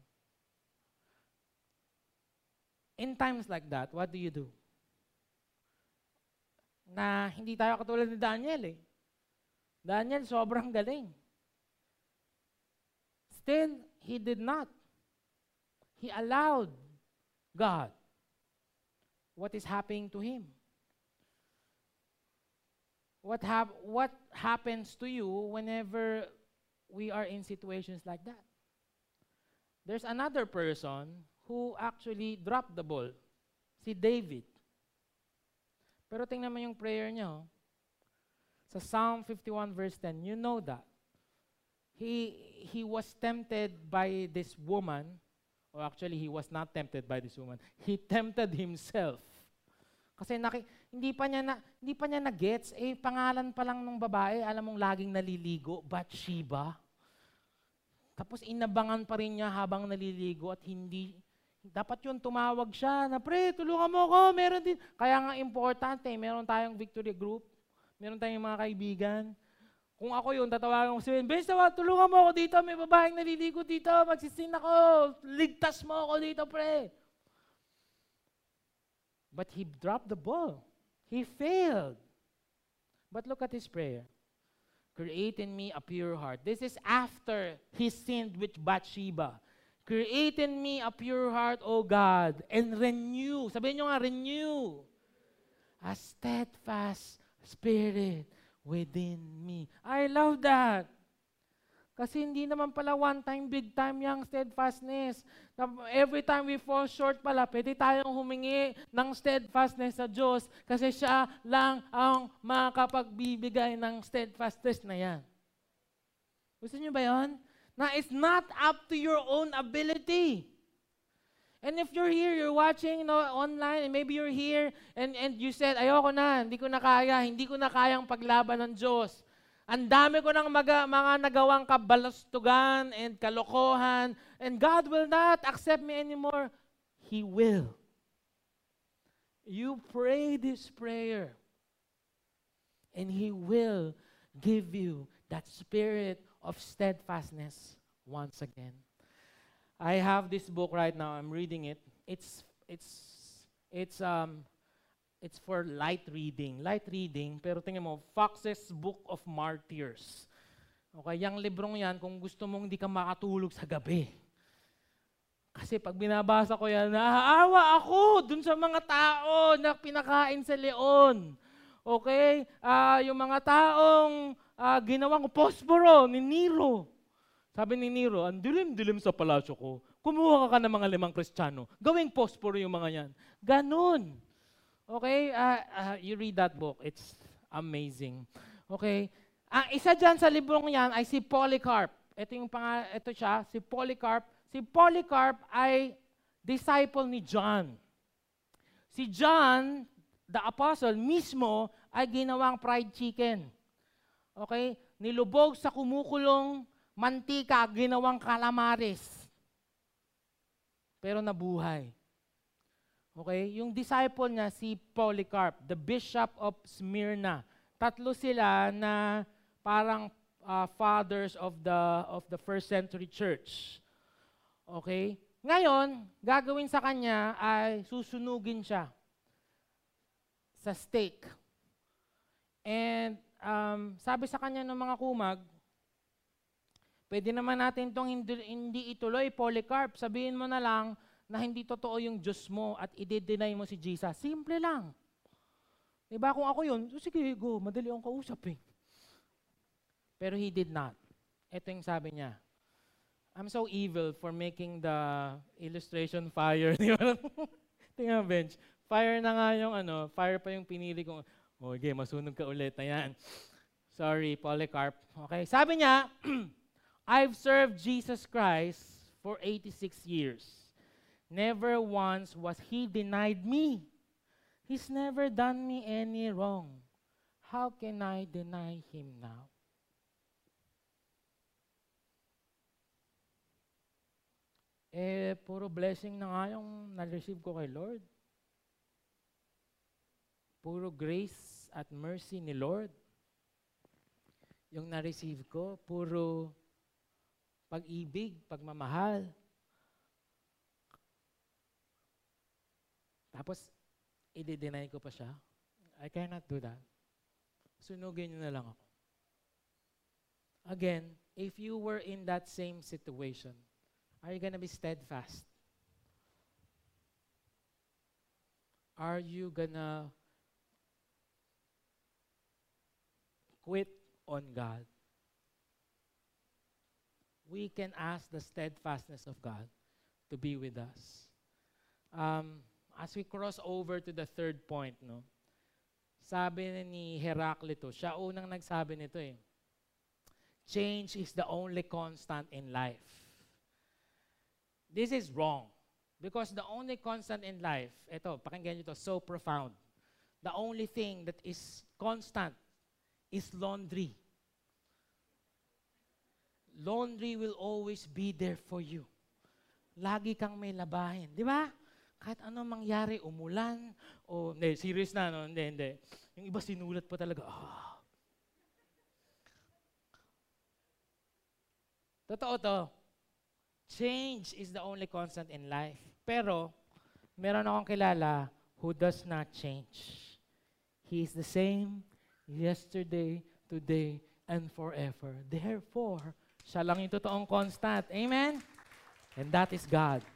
In times like that, what do you do? Na hindi tayo katulad ni Daniel eh. Daniel sobrang galing. Still, he did not. He allowed God what is happening to him. What, hap- what happens to you whenever we are in situations like that? There's another person who actually dropped the ball. Si David. Pero tingnan mo yung prayer niya. Oh. Sa Psalm 51 verse 10, you know that. He, he was tempted by this woman, or actually he was not tempted by this woman. He tempted himself. Kasi naki, hindi pa niya na hindi pa niya na gets eh pangalan pa lang ng babae, alam mong laging naliligo, Bathsheba. Tapos inabangan pa rin niya habang naliligo at hindi, dapat yun tumawag siya na, pre, tulungan mo ako, meron din. Kaya nga importante, meron tayong victory group, meron tayong mga kaibigan. Kung ako yun, tatawagan ko si Ben, Ben, tulungan mo ako dito, may babaeng naliligo dito, magsisin ako, ligtas mo ako dito, pre. But he dropped the ball. He failed. But look at his prayer. Create in me a pure heart. This is after he sinned with Bathsheba. Create in me a pure heart, O God, and renew. Sabihin nyo nga, renew. A steadfast spirit within me. I love that. Kasi hindi naman pala one time, big time yung steadfastness. Every time we fall short pala, pwede tayong humingi ng steadfastness sa Diyos kasi siya lang ang makapagbibigay ng steadfastness na yan. Gusto niyo ba yon? Na it's not up to your own ability. And if you're here, you're watching you know, online, and maybe you're here, and, and you said, ayoko na, hindi ko na kaya, hindi ko na kayang paglaban ng Diyos. Ang dami ko ng mga, mga nagawang kabalastugan and kalokohan, and God will not accept me anymore. He will. You pray this prayer, and He will give you that spirit of steadfastness once again. I have this book right now. I'm reading it. It's it's it's um it's for light reading. Light reading, pero tingnan mo, Fox's Book of Martyrs. Okay, yung librong yan, kung gusto mong hindi ka makatulog sa gabi. Kasi pag binabasa ko yan, naaawa ako dun sa mga tao na pinakain sa leon. Okay? Uh, yung mga taong uh, ginawang posporo ni Nero. Sabi ni Nero, ang dilim-dilim sa palasyo ko. Kumuha ka, ka ng mga limang kristyano. Gawing posporo yung mga yan. Ganon. Okay? Uh, uh, you read that book. It's amazing. Okay? Ang uh, isa dyan sa librong yan ay si Polycarp. Ito yung pang ito siya, si Polycarp. Si Polycarp ay disciple ni John. Si John, the apostle, mismo ay ginawang fried chicken. Okay? Nilubog sa kumukulong mantika, ginawang calamares. Pero nabuhay. Okay? Yung disciple niya, si Polycarp, the bishop of Smyrna. Tatlo sila na parang uh, fathers of the of the first century church. Okay? Ngayon, gagawin sa kanya ay susunugin siya sa stake. And um, sabi sa kanya ng mga kumag, pwede naman natin itong hindi, hindi ituloy, Polycarp. Sabihin mo na lang, na hindi totoo yung Diyos mo at i-deny mo si Jesus. Simple lang. Diba kung ako yun, so sige, go, madali akong kausap eh. Pero he did not. Ito yung sabi niya. I'm so evil for making the illustration fire. Tingnan bench. Fire na nga yung ano, fire pa yung pinili kong, oh, okay, masunog ka ulit. Ayan. Sorry, Polycarp. Okay. Sabi niya, I've served Jesus Christ for 86 years. Never once was he denied me. He's never done me any wrong. How can I deny him now? Eh, puro blessing na nga yung na-receive ko kay Lord. Puro grace at mercy ni Lord. Yung na-receive ko, puro pag-ibig, pagmamahal, Tapos, i-deny ko pa siya. I cannot do that. Sunugin niyo na lang ako. Again, if you were in that same situation, are you gonna be steadfast? Are you gonna quit on God? We can ask the steadfastness of God to be with us. Um, as we cross over to the third point, no, sabi ni Heraclito, siya unang nagsabi nito eh, change is the only constant in life. This is wrong. Because the only constant in life, ito, pakinggan nyo ito, so profound. The only thing that is constant is laundry. Laundry will always be there for you. Lagi kang may labahin. Di ba? Kahit ano mangyari, umulan, o hindi, serious na, no? Hindi, hindi. Yung iba sinulat pa talaga, ah. Totoo to. Change is the only constant in life. Pero, meron akong kilala who does not change. He is the same yesterday, today, and forever. Therefore, siya lang yung totoong constant. Amen? And that is God.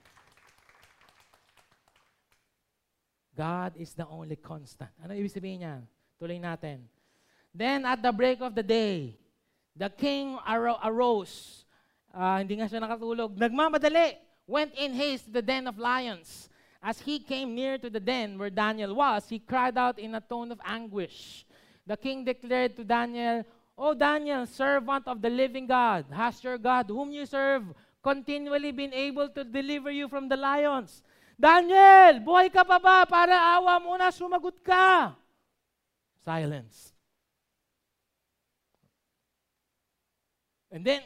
God is the only constant. Ano ibig sabihin niya? Tuloy natin. Then at the break of the day, the king aro- arose. Uh, hindi nga siya nakatulog. Nagmamadali. Went in haste to the den of lions. As he came near to the den where Daniel was, he cried out in a tone of anguish. The king declared to Daniel, O Daniel, servant of the living God, has your God, whom you serve, continually been able to deliver you from the lions? Daniel, buhay ka pa ba? Para awa mo na, sumagot ka. Silence. And then,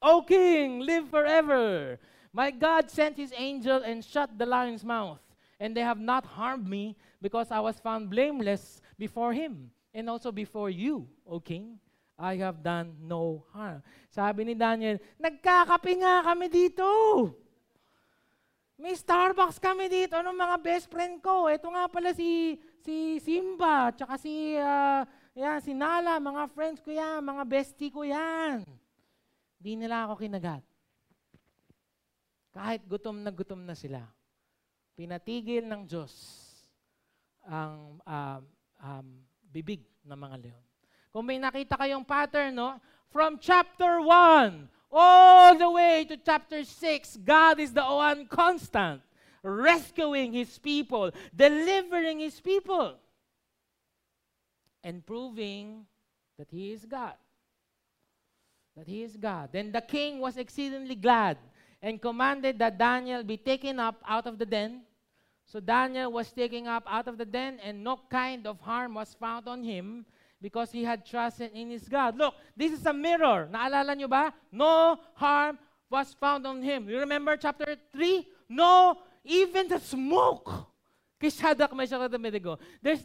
O king, live forever. My God sent his angel and shut the lion's mouth, and they have not harmed me because I was found blameless before him and also before you, O king. I have done no harm. Sabi ni Daniel, nagkakape nga kami dito. May Starbucks kami dito ng mga best friend ko. Ito nga pala si si Simba, tsaka si uh, yan, si Nala, mga friends ko yan, mga bestie ko yan. Di nila ako kinagat. Kahit gutom na gutom na sila, pinatigil ng Diyos ang um, um, bibig ng mga leon. Kung may nakita kayong pattern, no? From chapter 1 all the way to chapter 6, God is the one constant, rescuing His people, delivering His people, and proving that He is God. That He is God. Then the king was exceedingly glad and commanded that Daniel be taken up out of the den. So Daniel was taken up out of the den, and no kind of harm was found on him because he had trusted in his God. Look, this is a mirror. Naalala nyo ba? No harm was found on him. You remember chapter 3? No, even the smoke. There's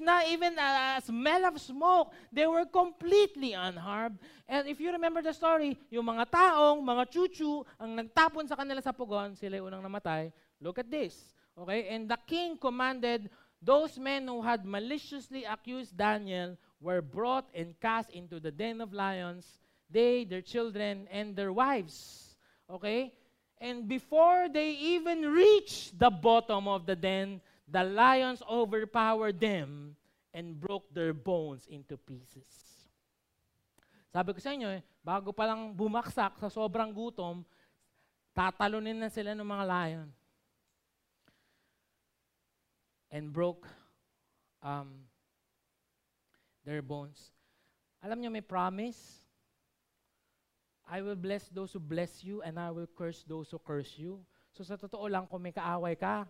not even a smell of smoke. They were completely unharmed. And if you remember the story, yung mga taong, mga chuchu, ang nagtapon sa kanila sa pugon, sila yung unang namatay. Look at this. Okay? And the king commanded those men who had maliciously accused Daniel were brought and cast into the den of lions, they, their children, and their wives. Okay? And before they even reached the bottom of the den, the lions overpowered them and broke their bones into pieces. Sabi ko sa inyo, eh, bago pa lang bumaksak sa sobrang gutom, tatalunin na sila ng mga lion. And broke um, their bones. Alam niyo may promise? I will bless those who bless you and I will curse those who curse you. So sa totoo lang, kung may kaaway ka,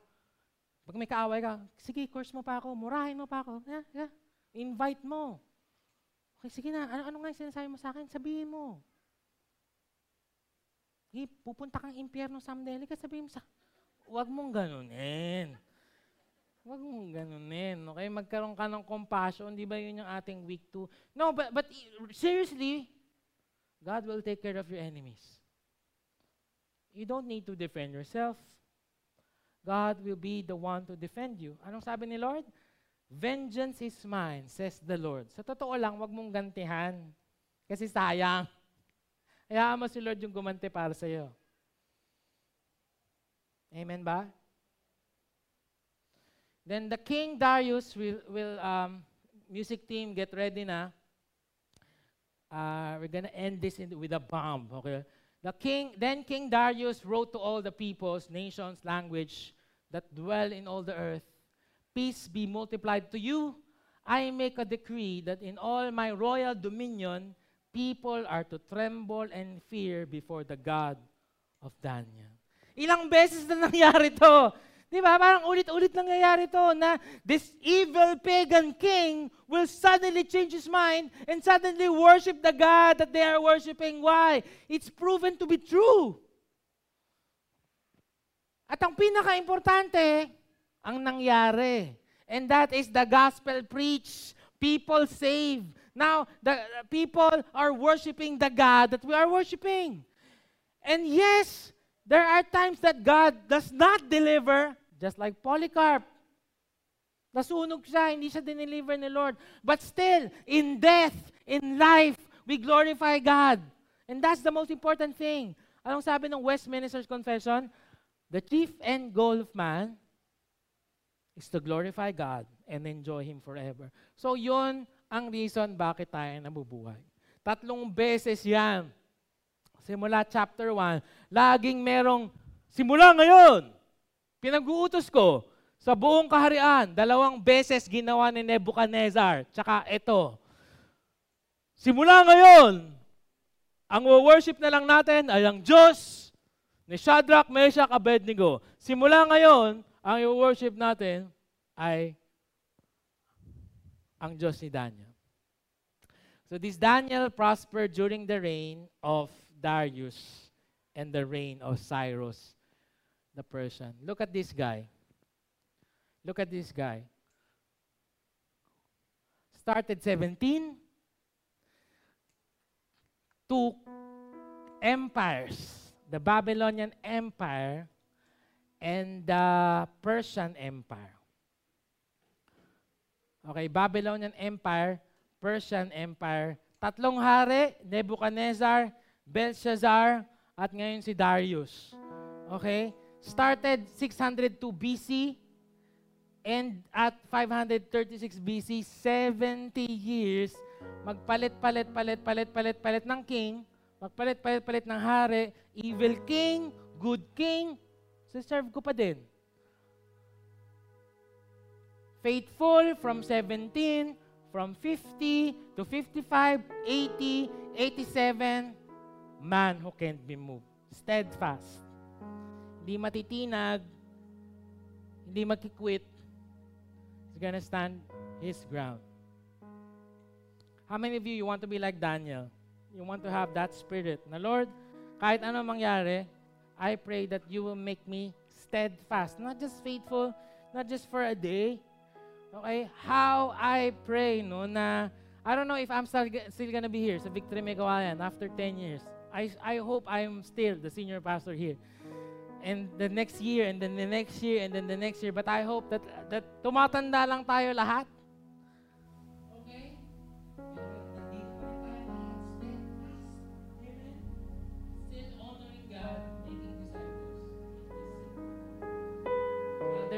pag may kaaway ka, sige, curse mo pa ako, murahin mo pa ako. Yeah, yeah. Invite mo. Okay, sige na. Ano, ano nga yung sinasabi mo sa akin? Sabihin mo. Hey, pupunta kang impyerno someday. Halika sabihin mo sa... Huwag mong ganunin. Huwag mong ganunin. Okay? Magkaroon ka ng compassion. Di ba yun yung ating week 2? No, but, but seriously, God will take care of your enemies. You don't need to defend yourself. God will be the one to defend you. Anong sabi ni Lord? Vengeance is mine, says the Lord. Sa totoo lang, wag mong gantihan. Kasi sayang. Hayaan mo si Lord yung gumante para sa iyo. Amen ba? Then the King Darius will, will um, music team, get ready na. Uh, we're gonna end this in, with a bomb, okay? The king, then King Darius wrote to all the peoples, nations, language that dwell in all the earth, Peace be multiplied to you. I make a decree that in all my royal dominion, people are to tremble and fear before the God of Daniel. Ilang beses na nangyari to. Di ba? Parang ulit-ulit nangyayari to na this evil pagan king will suddenly change his mind and suddenly worship the God that they are worshiping. Why? It's proven to be true. At ang pinaka-importante, ang nangyari. And that is the gospel preached. People saved. Now, the people are worshiping the God that we are worshiping. And yes, there are times that God does not deliver, just like Polycarp. Nasunog siya, hindi siya dineliver ni Lord. But still, in death, in life, We glorify God. And that's the most important thing. Anong sabi ng Westminster's Confession? The chief end goal of man is to glorify God and enjoy Him forever. So yon ang reason bakit tayo nabubuhay. Tatlong beses yan. Simula chapter 1, laging merong, simula ngayon, pinag-uutos ko sa buong kaharian, dalawang beses ginawa ni Nebuchadnezzar. Tsaka ito, simula ngayon, ang worship na lang natin ay ang Diyos ni Shadrach, Meshach, Abednego. Simula ngayon, ang worship natin ay ang Diyos ni Daniel. So this Daniel prospered during the reign of Darius and the reign of Cyrus the Persian. Look at this guy. Look at this guy. Started 17, two empires, the Babylonian Empire and the Persian Empire. Okay, Babylonian Empire, Persian Empire, tatlong hari, Nebuchadnezzar, Belshazzar, at ngayon si Darius. Okay? Started 602 BC and at 536 BC, 70 years magpalit, palit, palit, palit, palit, palit ng king, magpalit, palit, palit ng hari, evil king, good king, serve ko pa din. Faithful from 17, from 50 to 55, 80, 87, man who can't be moved. Steadfast. Hindi matitinag, hindi magkikwit. He's gonna stand his ground. How many of you, you want to be like Daniel? You want to have that spirit. Na Lord, kahit ano mangyari, I pray that you will make me steadfast. Not just faithful, not just for a day. Okay? How I pray, no, na, I don't know if I'm still, still gonna be here sa Victory Megawayan after 10 years. I, I hope I'm still the senior pastor here. And the next year, and then the next year, and then the next year. But I hope that, that tumatanda lang tayo lahat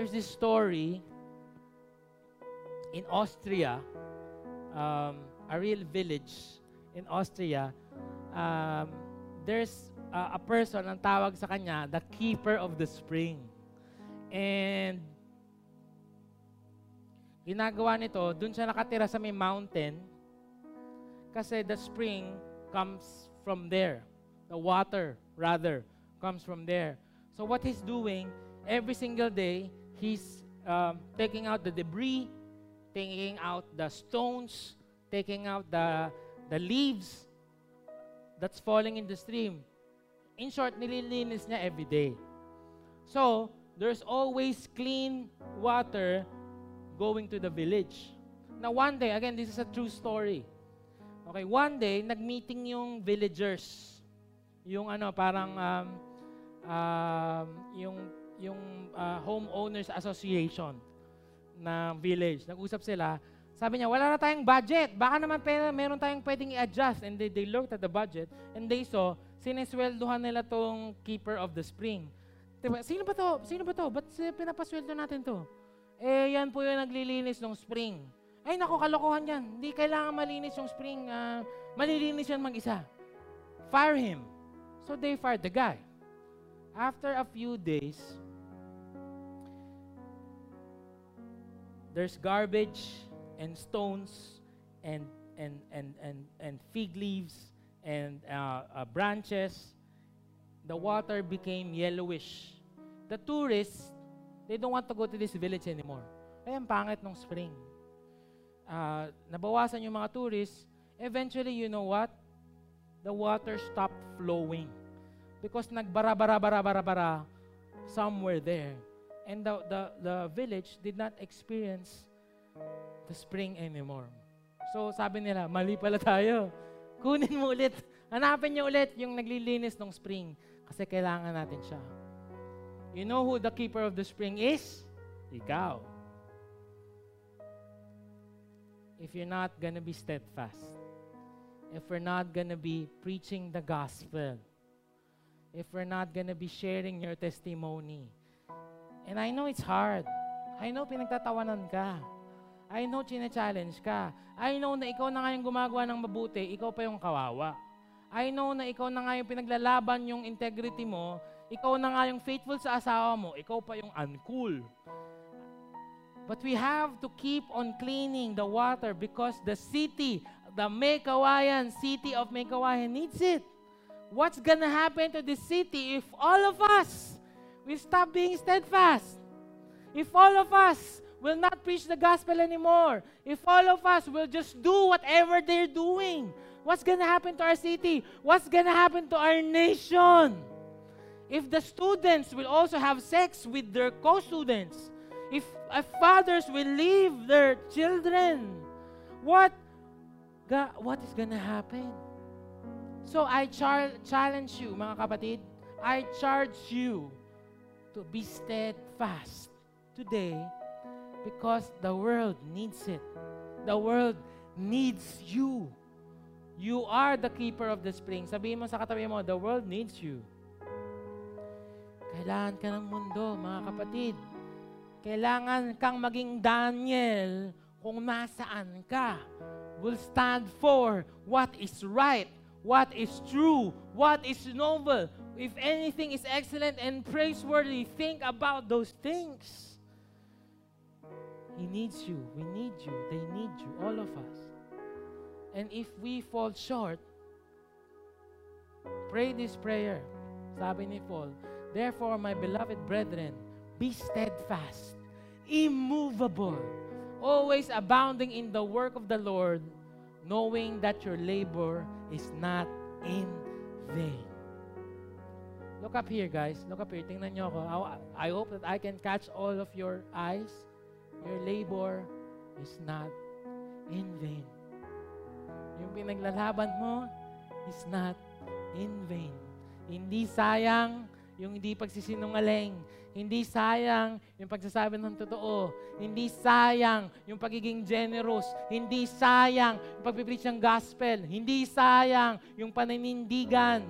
there's this story in Austria, um, a real village in Austria. Um, there's uh, a person ang tawag sa kanya, the keeper of the spring. And ginagawa nito, dun siya nakatira sa may mountain kasi the spring comes from there. The water, rather, comes from there. So what he's doing, every single day, he's um, taking out the debris, taking out the stones, taking out the, the leaves that's falling in the stream. In short, nililinis niya every day. So, there's always clean water going to the village. Now, one day, again, this is a true story. Okay, one day, nag-meeting yung villagers. Yung ano, parang um, um, yung yung uh, homeowners association na village. Nag-usap sila. Sabi niya, wala na tayong budget. Baka naman pera, meron tayong pwedeng i-adjust. And they, they looked at the budget and they saw, sinesweldohan nila tong keeper of the spring. Diba? Sino ba to? Sino ba to? Ba't pinapasweldo natin to? Eh, yan po yung naglilinis ng spring. Ay, nako, kalokohan yan. Hindi kailangan malinis yung spring. Uh, malilinis yan mag-isa. Fire him. So they fired the guy. After a few days, there's garbage and stones and and and and and fig leaves and uh, uh, branches the water became yellowish. The tourists they don't want to go to this village anymore. Ay ang pangit ng spring. Uh, nabawasan yung mga tourists. Eventually you know what? The water stopped flowing because nagbara-bara-bara-bara-bara somewhere there. And the, the, the village did not experience the spring anymore. So sabi nila, mali pala tayo. Kunin mo ulit. Hanapin niyo ulit yung naglilinis ng spring kasi kailangan natin siya. You know who the keeper of the spring is? Ikaw. If you're not gonna be steadfast, if we're not gonna be preaching the gospel, if we're not gonna be sharing your testimony. And I know it's hard. I know pinagtatawanan ka. I know chine-challenge ka. I know na ikaw na nga yung gumagawa ng mabuti, ikaw pa yung kawawa. I know na ikaw na nga yung pinaglalaban yung integrity mo, ikaw na nga yung faithful sa asawa mo, ikaw pa yung uncool. But we have to keep on cleaning the water because the city, the Mekawayan city of Mekawayan needs it. What's gonna happen to this city if all of us will stop being steadfast? If all of us will not preach the gospel anymore, if all of us will just do whatever they're doing, what's gonna happen to our city? What's gonna happen to our nation? If the students will also have sex with their co-students, if, if fathers will leave their children, what, what is gonna happen? So I char- challenge you, mga kapatid, I charge you to be steadfast today because the world needs it. The world needs you. You are the keeper of the spring. Sabihin mo sa katabi mo, the world needs you. Kailangan ka ng mundo, mga kapatid. Kailangan kang maging Daniel kung nasaan ka. Will stand for what is right, what is true, what is noble. If anything is excellent and praiseworthy, think about those things. He needs you. We need you. They need you. All of us. And if we fall short, pray this prayer. Sabi ni Paul, Therefore, my beloved brethren, be steadfast, immovable, always abounding in the work of the Lord, knowing that your labor is not in vain. Look up here, guys. Look up here. Tingnan nyo ako. I, I hope that I can catch all of your eyes. Your labor is not in vain. Yung pinaglalaban mo is not in vain. Hindi sayang yung hindi pagsisinungaling. Hindi sayang yung pagsasabi ng totoo. Hindi sayang yung pagiging generous. Hindi sayang yung pagpipreach ng gospel. Hindi sayang yung paninindigan.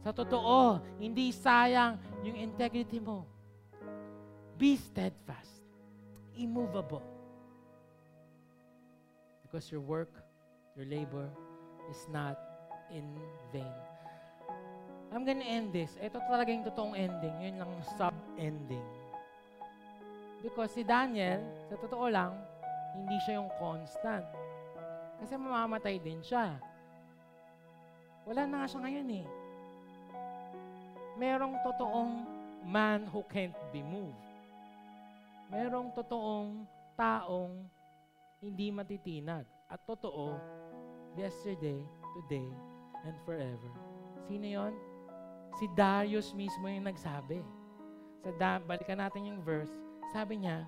Sa totoo, hindi sayang yung integrity mo. Be steadfast, immovable. Because your work, your labor is not in vain. I'm gonna end this. Ito talaga yung totoong ending. Yun lang sub-ending. Because si Daniel, sa totoo lang, hindi siya yung constant. Kasi mamamatay din siya. Wala na nga siya ngayon eh. Merong totoong man who can't be moved. Merong totoong taong hindi matitinag. At totoo, yesterday, today, and forever. Sino yon? Si Darius mismo yung nagsabi. Sa da, balikan natin yung verse. Sabi niya,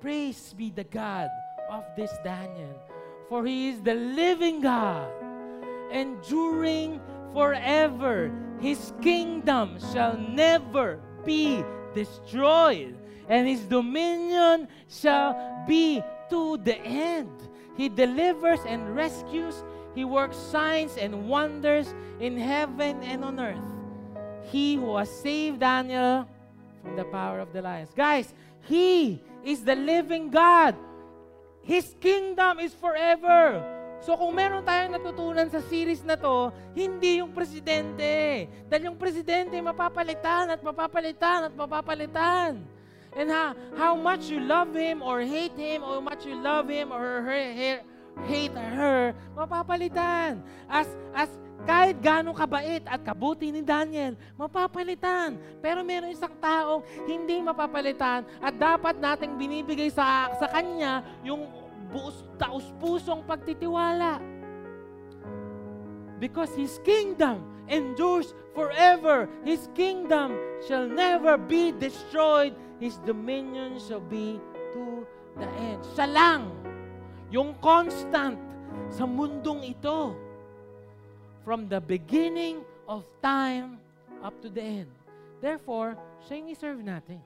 Praise be the God of this Daniel, for he is the living God, enduring forever. His kingdom shall never be destroyed, and his dominion shall be to the end. He delivers and rescues. He works signs and wonders in heaven and on earth he who has saved Daniel from the power of the lions. Guys, He is the living God. His kingdom is forever. So kung meron tayong natutunan sa series na to, hindi yung presidente. Dahil yung presidente mapapalitan at mapapalitan at mapapalitan. And how, how much you love him or hate him or how much you love him or her, her, hate her, mapapalitan. As, as kahit gano'ng kabait at kabuti ni Daniel, mapapalitan. Pero meron isang taong hindi mapapalitan at dapat nating binibigay sa, sa kanya yung buos, taus-pusong pagtitiwala. Because His kingdom endures forever. His kingdom shall never be destroyed. His dominion shall be to the end. Siya lang, yung constant sa mundong ito from the beginning of time up to the end. Therefore, siya yung i-serve natin.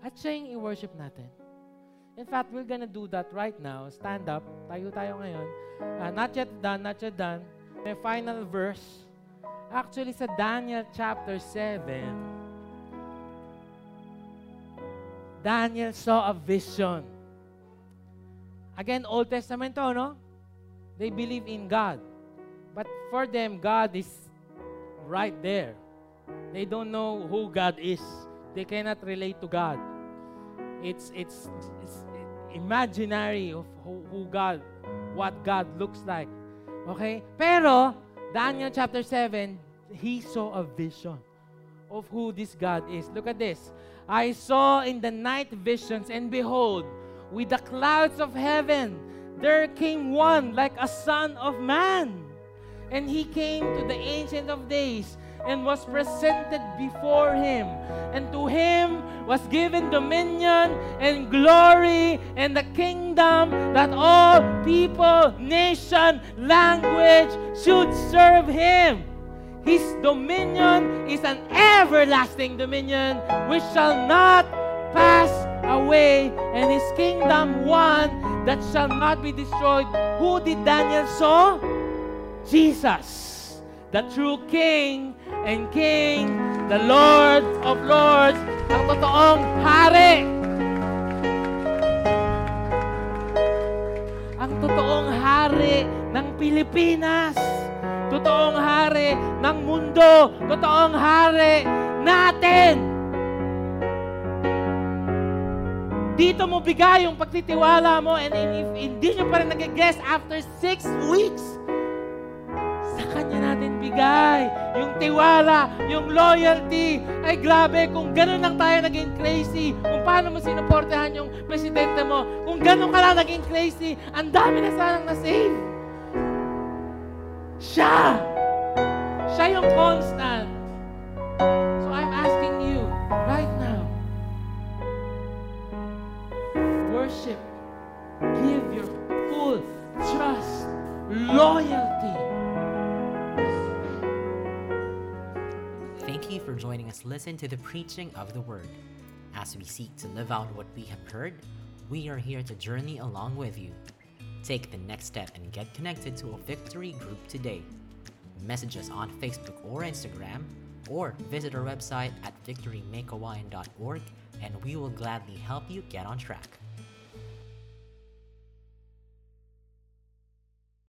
At siya yung i-worship natin. In fact, we're gonna do that right now. Stand up. Tayo tayo ngayon. Uh, not yet done, not yet done. May final verse. Actually, sa Daniel chapter 7, Daniel saw a vision. Again, Old Testament to, no? They believe in God. But for them, God is right there. They don't know who God is. They cannot relate to God. It's, it's, it's imaginary of who, who God, what God looks like. Okay? Pero, Daniel chapter 7, he saw a vision of who this God is. Look at this. I saw in the night visions, and behold, with the clouds of heaven, there came one like a son of man. And he came to the Ancient of Days and was presented before him. And to him was given dominion and glory and the kingdom that all people, nation, language should serve him. His dominion is an everlasting dominion which shall not pass away, and his kingdom one that shall not be destroyed. Who did Daniel saw? Jesus, the true King and King, the Lord of Lords, ang totoong hari. Ang totoong hari ng Pilipinas. Totoong hari ng mundo. Totoong hari natin. Dito mo bigay yung pagtitiwala mo and if hindi nyo pa rin nag-guess after six weeks, kanya natin bigay. Yung tiwala, yung loyalty. Ay grabe, kung ganun lang tayo naging crazy, kung paano mo sinuportahan yung presidente mo, kung ganun ka lang naging crazy, ang dami na sanang na-save. Siya! Siya yung constant. So I'm asking you, right now, worship, give your full trust, loyalty, Thank you for joining us listen to the preaching of the word. As we seek to live out what we have heard, we are here to journey along with you. Take the next step and get connected to a victory group today. Message us on Facebook or Instagram, or visit our website at victorymakeawine.org, and we will gladly help you get on track.